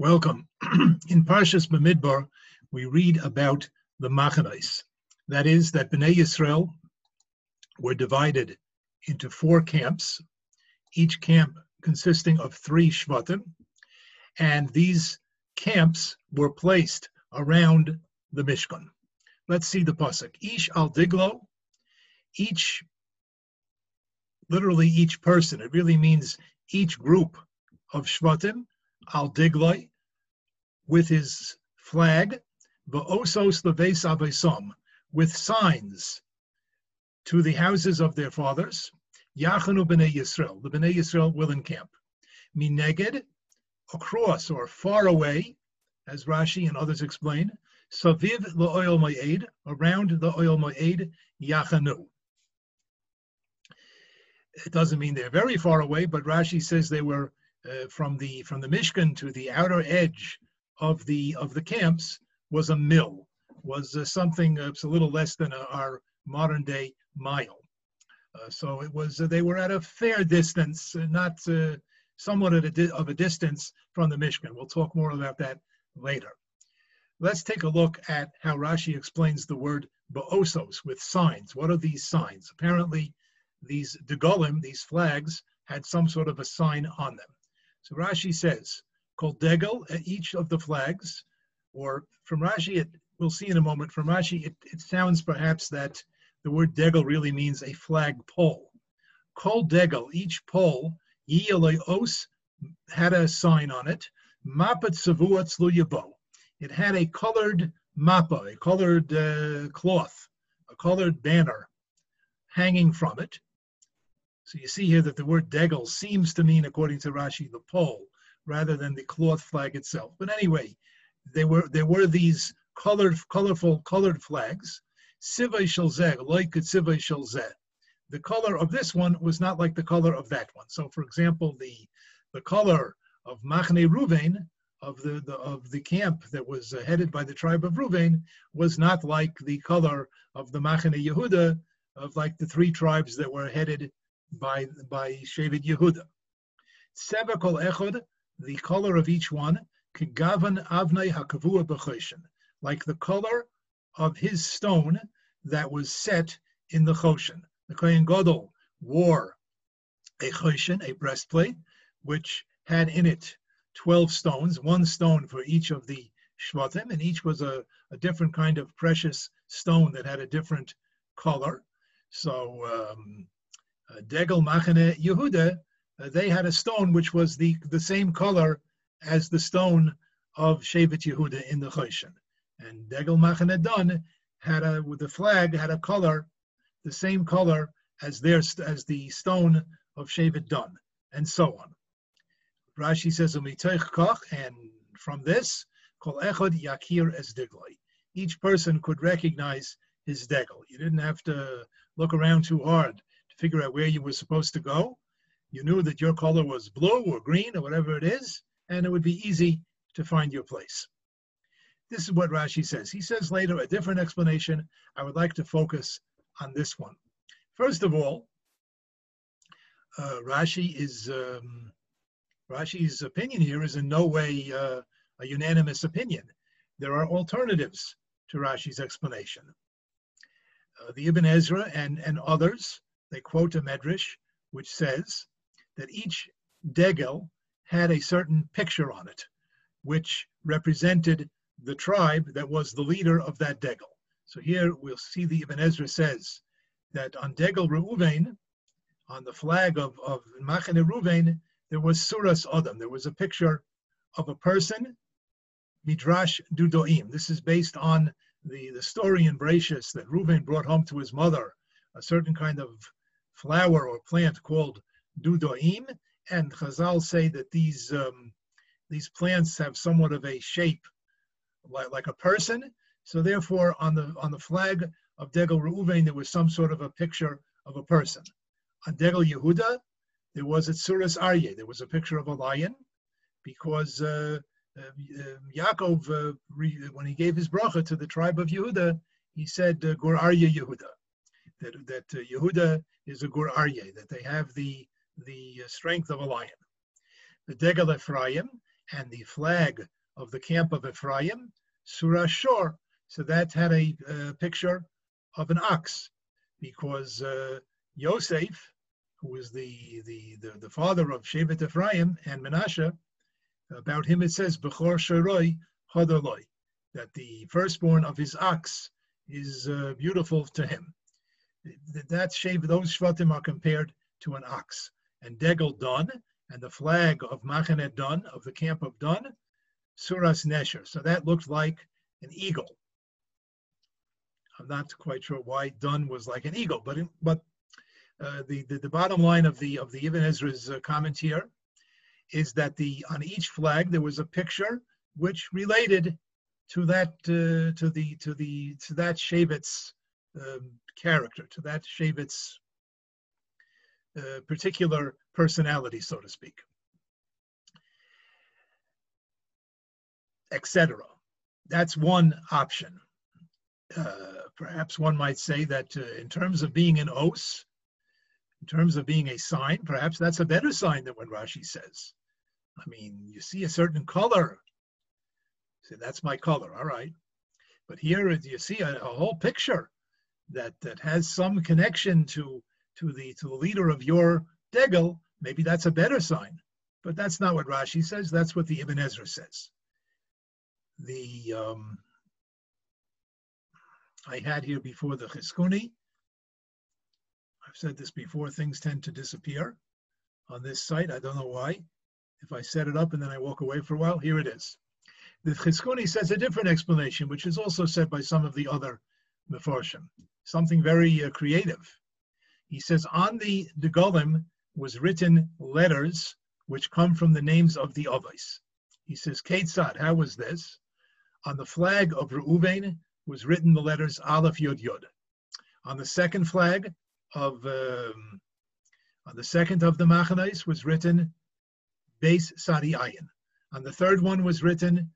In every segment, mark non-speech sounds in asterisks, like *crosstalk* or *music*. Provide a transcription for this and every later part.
Welcome. *clears throat* In Parshas Bamidbar, we read about the Machanais. That is, that Bnei Yisrael were divided into four camps, each camp consisting of three Shvatim, and these camps were placed around the Mishkan. Let's see the pasuk. Ish al diglo, each, literally each person. It really means each group of Shvatim al with his flag, va'osos leves avesom, with signs to the houses of their fathers, yachanu b'nei Yisrael, the b'nei Yisrael will encamp. Mineged, across or far away, as Rashi and others explain, saviv la'oil ma'ed, around the oil ma'ed, yachanu. It doesn't mean they're very far away, but Rashi says they were from the from the Mishkan to the outer edge of the of the camps was a mill, was uh, something uh, a little less than a, our modern day mile. Uh, so it was uh, they were at a fair distance, uh, not uh, somewhat a di- of a distance from the Mishkan. We'll talk more about that later. Let's take a look at how Rashi explains the word ba'osos with signs. What are these signs? Apparently, these degolim, these flags, had some sort of a sign on them. So Rashi says, called degel at each of the flags, or from Rashi, it, we'll see in a moment, from Rashi, it, it sounds perhaps that the word degel really means a flag pole. Called degel, each pole, os had a sign on it, mapat savuat luyabo. It had a colored mappa, a colored uh, cloth, a colored banner hanging from it. So you see here that the word degel seems to mean, according to Rashi, the pole, rather than the cloth flag itself. But anyway, there were there were these colored, colorful, colored flags. Sivay shalzeh, like sivay shalzeh. The color of this one was not like the color of that one. So, for example, the the color of Machne Ruvain, of the, the of the camp that was uh, headed by the tribe of Ruvain, was not like the color of the Machne Yehuda, of like the three tribes that were headed by by Shevet Yehuda. Seva kol the color of each one, Kigavan Avnei Hakavua B'choshen, like the color of his stone that was set in the Choshen. The Kohen Gadol wore a Choshen, a breastplate, which had in it 12 stones, one stone for each of the Shvatim, and each was a, a different kind of precious stone that had a different color. So, um, Degel Machane Yehuda uh, they had a stone which was the, the same color as the stone of Shevet Yehuda in the Choshen. And Degel Machane Dan had a, with the flag, had a color, the same color as their, as the stone of Shevet Dan, and so on. Rashi says, and from this, Kol Echad Yakir es Digloi. Each person could recognize his degel. You didn't have to look around too hard figure out where you were supposed to go you knew that your color was blue or green or whatever it is, and it would be easy to find your place. This is what Rashi says. He says later a different explanation. I would like to focus on this one. First of all, uh, Rashi is um, Rashi's opinion here is in no way uh, a unanimous opinion. There are alternatives to Rashi's explanation. Uh, the Ibn Ezra and, and others, they quote a medrash which says that each degel had a certain picture on it, which represented the tribe that was the leader of that degel. So here we'll see the Ibn Ezra says that on degel Reuven, on the flag of, of Machane Reuven, there was Suras Adam. There was a picture of a person, Midrash Dudoim. This is based on the, the story in Bereshis that Reuven brought home to his mother, a certain kind of flower or plant called dudoim, and Chazal say that these um, these plants have somewhat of a shape like, like a person. So therefore, on the on the flag of Degel Reuven, there was some sort of a picture of a person. On Degel Yehuda, there was at Suras Aryeh, there was a picture of a lion, because uh, uh, Yaakov, uh, re, when he gave his bracha to the tribe of Yehuda, he said, uh, Gur Aryeh Yehuda, that, that uh, Yehuda is a Gur Aryeh, that they have the, the strength of a lion. The Degel Ephraim and the flag of the camp of Ephraim, Surah Shor, so that had a picture of an ox, because uh, Yosef, who was the, the, the, the father of Shevet Ephraim and Menashe, about him it says, Bechor Sharoi Chodoloi, that the firstborn of his ox is uh, beautiful to him. That shape, those Shvatim are compared to an ox. And Degel Dun, and the flag of Machanet Dun, of the camp of Dun, Suras Nesher. So that looked like an eagle. I'm not quite sure why Dun was like an eagle, but in, but uh, the, the, the bottom line of the of the Ibn Ezra's uh, comment here is that the on each flag there was a picture which related to that uh, to the to the to that Shevet's um, character, to that Shevet's uh, particular personality, so to speak, etc. That's one option. Uh, perhaps one might say that uh, in terms of being an os, in terms of being a sign, perhaps that's a better sign than what Rashi says. I mean, you see a certain color. Say, that's my color, all right. But here you see a, a, whole picture that, that has some connection to, to, the, to the leader of your degel. Maybe that's a better sign. But that's not what Rashi says. That's what the Ibn Ezra says. The um, I had here before the Chizkuni. I've said this before, things tend to disappear on this site. I don't know why. If I set it up and then I walk away for a while, here it is. The Chizkuni says a different explanation, which is also said by some of the other Mefarshim, something very uh, creative. He says, on the Degolim was written letters which come from the names of the Avos. He says, Ketzad, how was this? On the flag of Reuven was written the letters Aleph Yod Yod. On the second flag of, um, on the second of the Machanais was written Beis Sadi Ayin. On the third one was written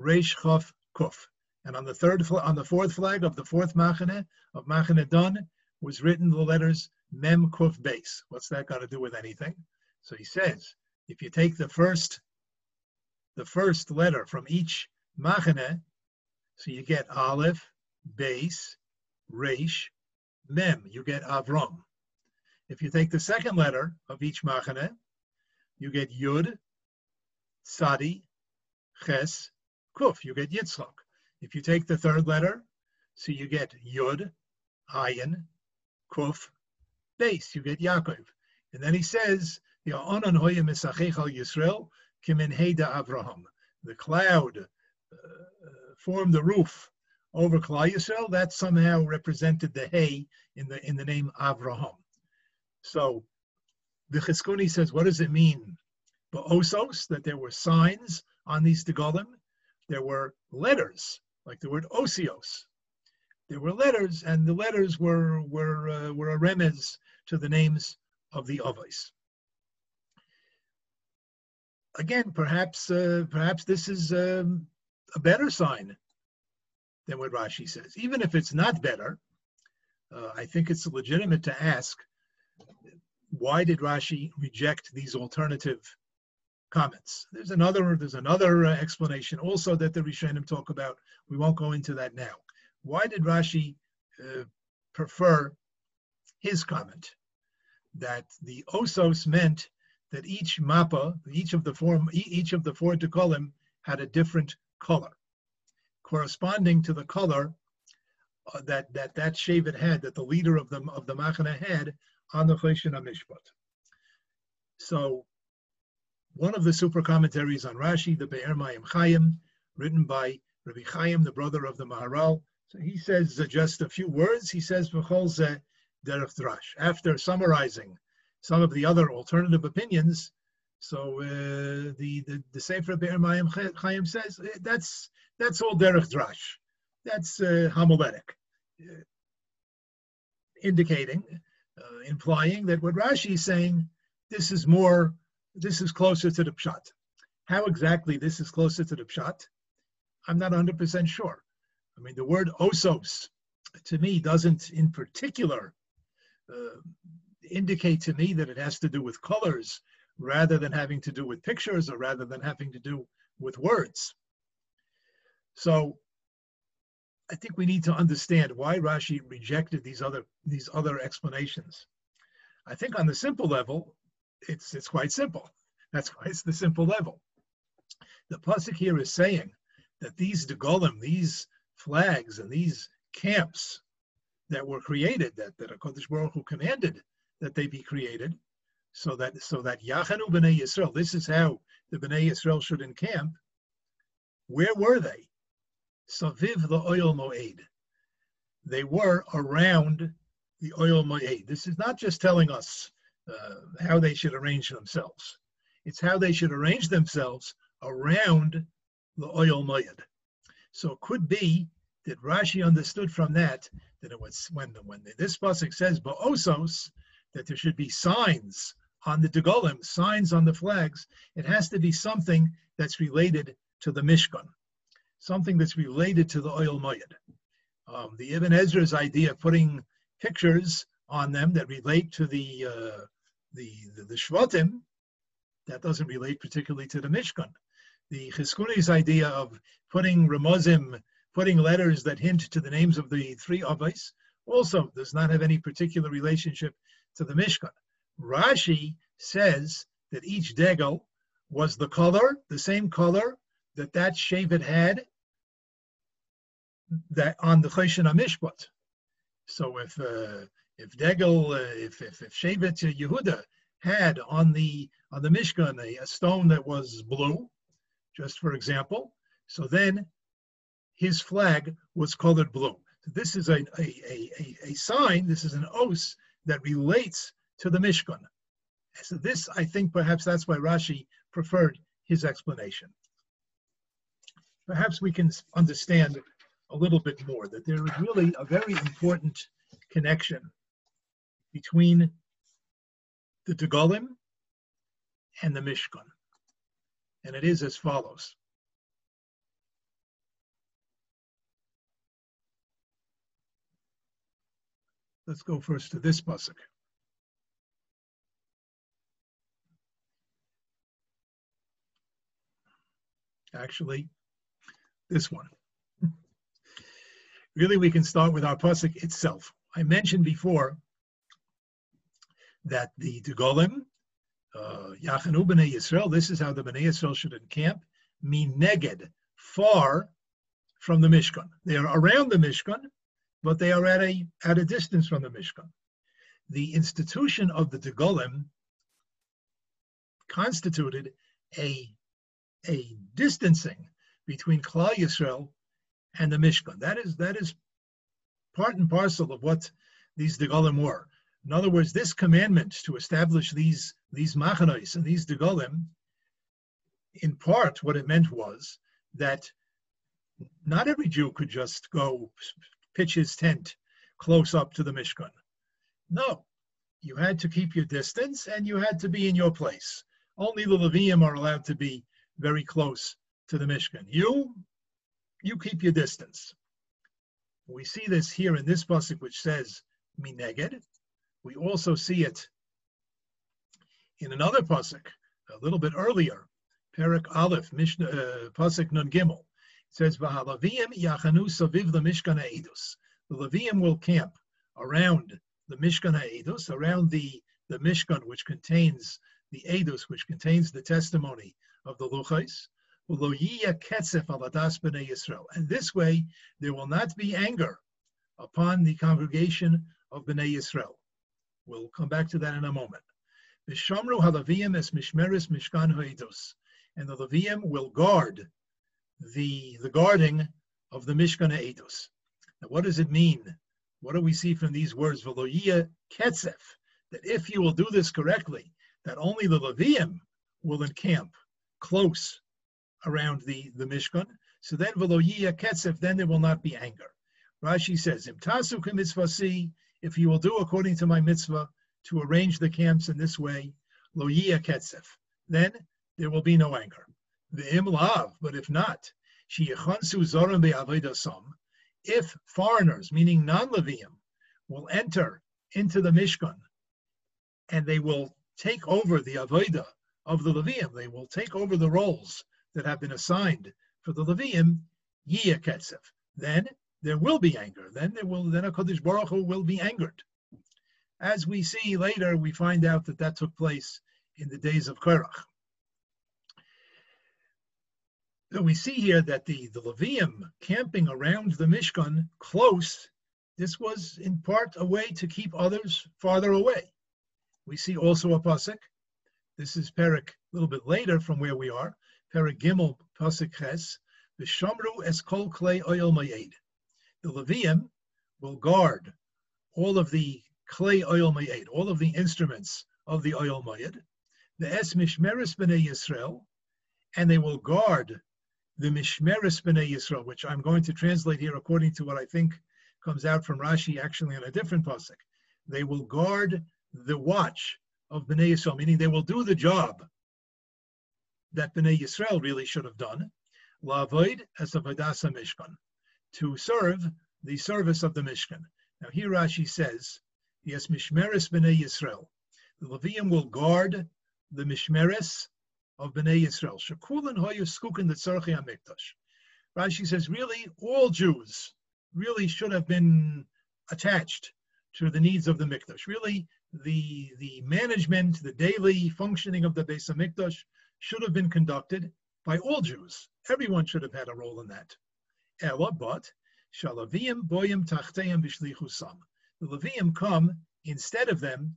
Reish Chof Kuf. And on the third, on the fourth flag of the fourth Machane of Machane Dun was written the letters Mem Kuf Beis. What's that got to do with anything? So he says, if you take the first, the first letter from each Machane, so you get Aleph, Beis, Reish, Mem. You get Avram. If you take the second letter of each Machane, you get Yud, Sadi, Ches, Kuf. You get Yitzchak. If you take the third letter, so you get Yud, Ayin, Kuf, Beis. You get Yaakov. And then he says, Yisrael, Avraham. The cloud uh, formed the roof over Klal Yisrael. That somehow represented the hay in the in the name Avraham. So the Chizkuni says, what does it mean? But osos, that there were signs on these Degolim. There were letters, like the word osios. There were letters, and the letters were were uh, were a remez to the names of the Avos. Again, perhaps uh, perhaps this is um, a better sign than what Rashi says. Even if it's not better, uh, I think it's legitimate to ask why did Rashi reject these alternative comments? There's another there's another uh, explanation also that the Rishonim talk about. We won't go into that now. Why did Rashi uh, prefer his comment that the osos meant that each mappa, each of the four each of the four degolim had a different color, corresponding to the color uh, that that that Shevet had, that the leader of the of the Machana had on the Choshen Mishpat. So, one of the super commentaries on Rashi, the Be'er Mayim Chaim, written by Rabbi Chaim, the brother of the Maharal. So he says uh, just a few words. He says Derech Drash. After summarizing some of the other alternative opinions, So uh, the, the the Sefer Be'er Mayim Chaim says uh, that's that's all derech drash. That's uh, homiletic, uh, indicating, uh, implying that what Rashi is saying, this is more, this is closer to the pshat. How exactly this is closer to the pshat, I'm not 100% sure. I mean, the word osos to me doesn't in particular uh, indicate to me that it has to do with colors rather than having to do with pictures or rather than having to do with words. So I think we need to understand why Rashi rejected these other these other explanations. I think on the simple level, it's it's quite simple. That's why it's the simple level. The pasuk here is saying that these degolim, these flags, and these camps that were created, that that Hakadosh Baruch Hu commanded that they be created, so that so that Yachanu b'nei Yisrael. This is how the b'nei Yisrael should encamp. Where were they? Saviv the Ohel Moed. They were around the Ohel Moed. This is not just telling us uh, how they should arrange themselves. It's how they should arrange themselves around the Ohel Moed. So it could be that Rashi understood from that that it was when when this pasuk says Ba'osos that there should be signs on the degolim, signs on the flags. It has to be something that's related to the Mishkan something that's related to the Ohel Moed. Um, the Ibn Ezra's idea of putting pictures on them that relate to the uh, the, the, the Shvatim, that doesn't relate particularly to the Mishkan. The Chizkuni's idea of putting Ramazim, putting letters that hint to the names of the three Avos, also does not have any particular relationship to the Mishkan. Rashi says that each degel was the color, the same color that that Shevet had that on the Choshen Mishpat. So if uh, if Degel, uh, if if, if Shevet Yehuda had on the on the Mishkan a, a stone that was blue, just for example, so then his flag was colored blue. So this is a, a, a, a, sign, this is an os that relates to the Mishkan. So this, I think perhaps that's why Rashi preferred his explanation perhaps we can understand a little bit more that there is really a very important connection between the Degalim and the Mishkan. And it is as follows. Let's go first to this pasuk. Actually, this one. *laughs* really, we can start with our pasuk itself. I mentioned before that the Degolim, uh, Yachanu b'nei Yisrael, this is how the b'nei Yisrael should encamp, mean neged, far from the Mishkan. They are around the Mishkan, but they are at a at a distance from the Mishkan. The institution of the Degolim constituted a a distancing between Klal Yisrael and the Mishkan. That is that is part and parcel of what these Degalim were. In other words, this commandment to establish these these machanos and these Degalim, in part, what it meant was that not every Jew could just go pitch his tent close up to the Mishkan. No, you had to keep your distance and you had to be in your place. Only the Levium are allowed to be very close to the Mishkan. You, you keep your distance. We see this here in this pasuk, which says mineged. We also see it in another pasuk a little bit earlier, Perak Aleph, Mishnah, uh, pasuk Nun Gimel. It says V'halaviyim yachanu saviv the Mishkan Ha'edus. The Levium will camp around the Mishkan Ha'edus, around the the Mishkan, which contains the Edus, which contains the testimony of the Luchais. And this way, there will not be anger upon the congregation of Bnei Yisrael. We'll come back to that in a moment. Vishamru halaviyim es mishmeris mishkan ha'edus. And the Levium will guard the, the guarding of the Mishkan ha'edus. Now, what does it mean? What do we see from these words? Veloyia ketzef. That if you will do this correctly, that only the Levium will encamp close around the, the Mishkan. So then, ketzef, then there will not be anger. Rashi says, Im if you will do according to my mitzvah to arrange the camps in this way, lo ketzef, then there will be no anger. The lav, but if not, if foreigners, meaning non-Levium, will enter into the Mishkan and they will take over the Avodah of the Levium, they will take over the roles that have been assigned for the Levium, Yiyah Then there will be anger. Then there will then HaKadosh Baruch Hu will be angered. As we see later, we find out that that took place in the days of Korach. So we see here that the, the Levium camping around the Mishkan close, this was in part a way to keep others farther away. We see also a pasuk. This is Perik a little bit later from where we are. Perik Gimel pasuk Ches. V'shamru es kol klei oil mayed. The Levium will guard all of the klei oil mayed, all of the instruments of the oil mayed. The es mishmeres b'nei Yisrael, and they will guard the Mishmeres B'nai Yisrael, which I'm going to translate here according to what I think comes out from Rashi, actually in a different pasuk. They will guard the watch of B'nai Yisrael, meaning they will do the job that B'nai Yisrael really should have done, la'avoid as a vadasa mishkan, to serve the service of the mishkan. Now here Rashi says, yes, Mishmeres B'nai Yisrael. The Levium will guard the Mishmeres of Bnei Yisrael. Shekulan tzarchi. Rashi says, really, all Jews really should have been attached to the needs of the mikdash. Really, the the management, the daily functioning of the Beis Hamikdash should have been conducted by all Jews. Everyone should have had a role in that. Ella, but shalavim boyim tachteim. The Levium come instead of them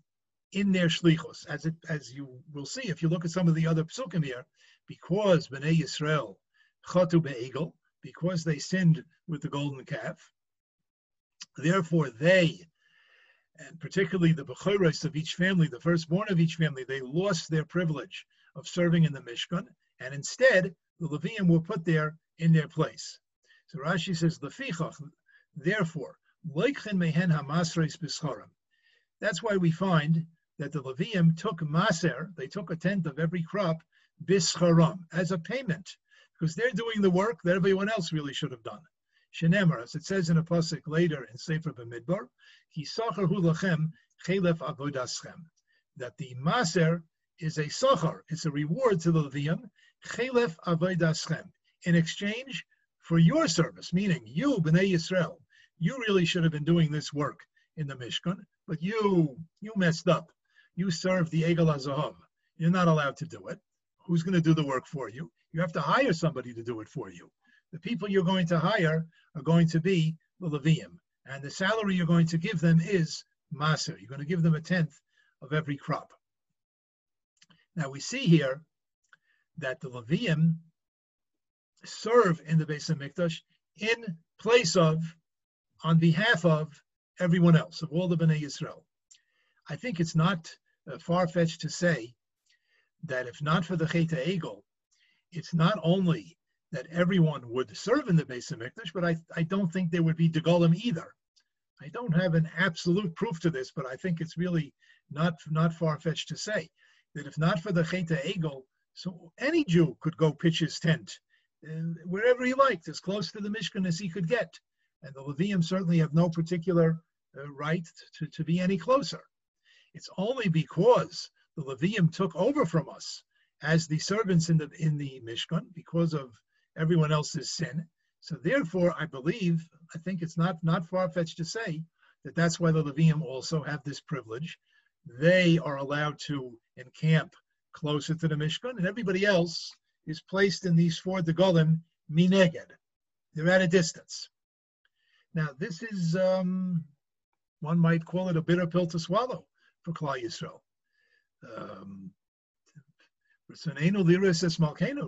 in their shlichus, as it as you will see if you look at some of the other psukim here, because Bnei Yisrael chatu be'egel, because they sinned with the golden calf, therefore they, and particularly the bechoros of each family, the firstborn of each family, they lost their privilege of serving in the Mishkan, and instead the Levium were put there in their place. So Rashi says, Lefichach, therefore, mehen bischarim. That's why we find that the Levium took maser, they took a tenth of every crop, bischaram, as a payment, because they're doing the work that everyone else really should have done. Shenemar, as it says in a pasuk later in Sefer B'Midbar, he sacher hu lachem chelef avodaschem, that the maser is a sachar, it's a reward to the Levium, chelef avodaschem, in exchange for your service, meaning you, Bnei Yisrael, you really should have been doing this work in the Mishkan, but you, you messed up you serve the Egel Azahav. You're not allowed to do it. Who's going to do the work for you? You have to hire somebody to do it for you. The people you're going to hire are going to be the Levium. And the salary you're going to give them is Maser. You're going to give them a tenth of every crop. Now we see here that the Levium serve in the Beis Hamikdash in place of, on behalf of everyone else, of all the Bnei Yisrael. I think it's not uh, far-fetched to say that if not for the Cheta Egel, it's not only that everyone would serve in the Beis Hamikdash, but I, I don't think there would be Degolim either. I don't have an absolute proof to this, but I think it's really not not far-fetched to say that if not for the Cheta Egel, so any Jew could go pitch his tent wherever he liked, as close to the Mishkan as he could get. And the Levium certainly have no particular uh, right to, to be any closer. It's only because the Levium took over from us as the servants in the in the Mishkan because of everyone else's sin. So therefore, I believe, I think it's not not far fetched to say that that's why the Levium also have this privilege. They are allowed to encamp closer to the Mishkan, and everybody else is placed in these four degolim mineged. They're at a distance. Now, this is um, one might call it a bitter pill to swallow for Klal Yisrael. Um,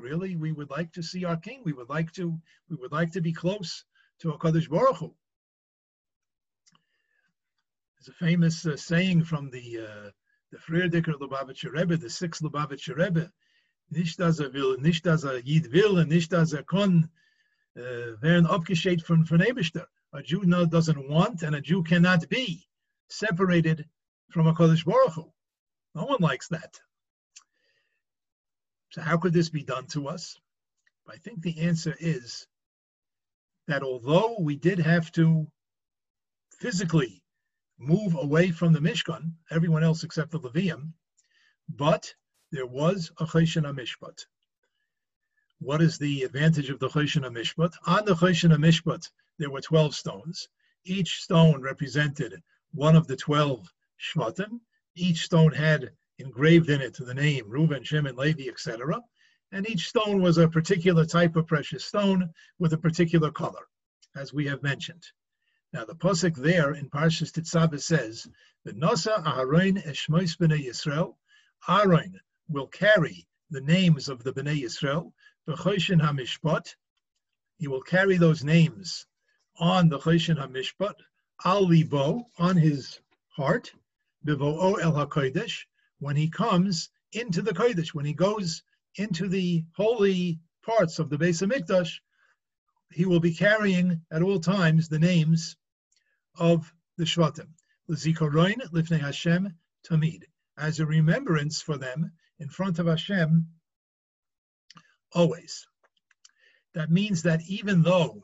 really, we would like to see our king. We would like to, we would like to be close to Hakadosh Baruch Hu. There's a famous uh, saying from the uh, the Frierdiker Lubavitcher Rebbe, the sixth Lubavitcher Rebbe. Nicht dass er will, nicht dass er jid will, und nicht dass er kann, uh, werden abgescheit von, von Eberster. A Jew no, doesn't want, and a Jew cannot be separated from a Kodesh Baruch Hu. No one likes that. So how could this be done to us? I think the answer is that although we did have to physically move away from the Mishkan, everyone else except the Levium, but there was a Choshen Mishpat. What is the advantage of the Choshen Mishpat? On the Choshen Mishpat, there were 12 stones. Each stone represented one of the 12 Shvatim. Each stone had engraved in it the name Reuben, Shimon, Levi, etc. And each stone was a particular type of precious stone with a particular color, as we have mentioned. Now the pasuk there in Parshas Tetzaveh says, "The Nasa Aharon Eshmois Bnei Yisrael." Aaron will carry the names of the Bnei Yisrael. B'choshen Hamishpat. He will carry those names on the Choshen Hamishpat. Al libo on his heart. Bivo'o El Hakodesh when he comes into the Kodesh, when he goes into the holy parts of the Beis Hamikdash, he will be carrying at all times the names of the Shvatim. L'zikaroin lifnei Hashem tamid, as a remembrance for them in front of Hashem always. That means that even though,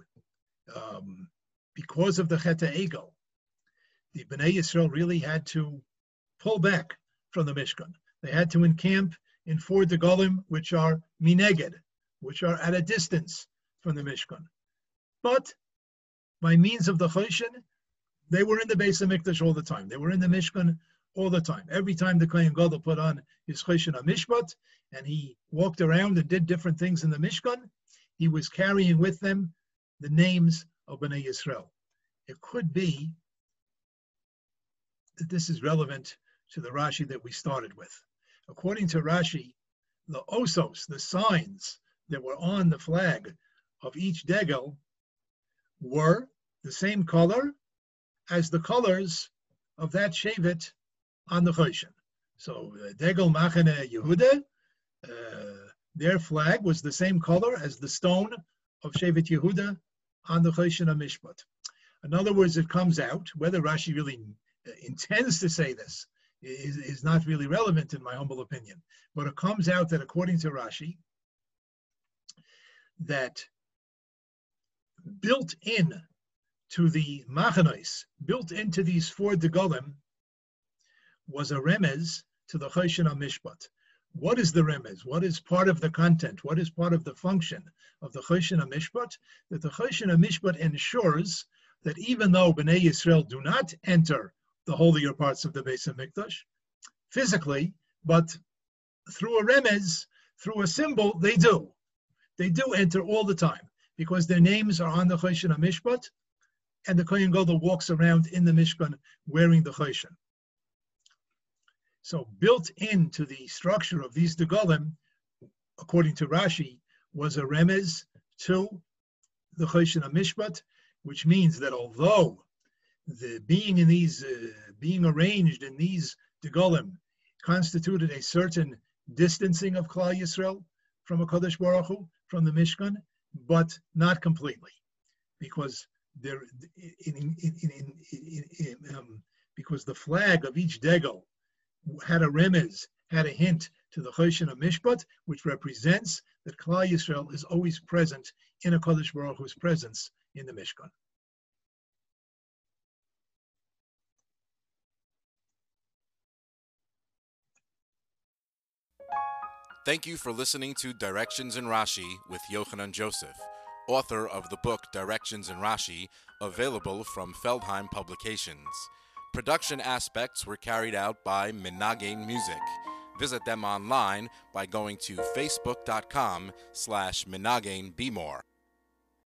um, because of the Cheta Egel, the Bnei Yisrael really had to pull back from the Mishkan. They had to encamp in four degalim, which are mineged, which are at a distance from the Mishkan. But by means of the Choshen, they were in the base of Hamikdash all the time. They were in the Mishkan all the time. Every time the Kohen Gadol put on his Choshen Mishpat, and he walked around and did different things in the Mishkan, he was carrying with them the names of Bnei Yisrael. It could be that this is relevant to the Rashi that we started with. According to Rashi, the osos, the signs that were on the flag of each degel, were the same color as the colors of that shevet on the Choshen. So uh, degel machane Yehuda, uh, their flag was the same color as the stone of shevet Yehuda on the Choshen Mishpat. In other words, it comes out whether Rashi really uh, intends to say this is, is not really relevant in my humble opinion. But it comes out that according to Rashi, that built in to the machanos, built into these four degalim, was a remez to the Choshen Mishpat. What is the remez? What is part of the content? What is part of the function of the Choshen Mishpat? That the Choshen Mishpat ensures that even though Bnei Yisrael do not enter the holier parts of the Beis Hamikdash physically, but through a remez, through a symbol, they do. They do enter all the time because their names are on the Choshen Mishpat, and the Kohen Gadol walks around in the Mishkan wearing the Choshen. So built into the structure of these Degalim, according to Rashi, was a remez to the Choshen Mishpat, which means that although the being in these, uh, being arranged in these degolim constituted a certain distancing of Klal Yisrael from a Kodesh Baruch Hu, from the Mishkan, but not completely, because there, in, in, in, um, because the flag of each degel had a remez, had a hint to the Choshen of Mishpat, which represents that Klal Yisrael is always present in a Kodesh Baruch Hu's presence in the Mishkan. Thank you for listening to Directions in Rashi with Yochanan Joseph, author of the book Directions in Rashi, available from Feldheim Publications. Production aspects were carried out by Minagain Music. Visit them online by going to facebook.com slash Minagain.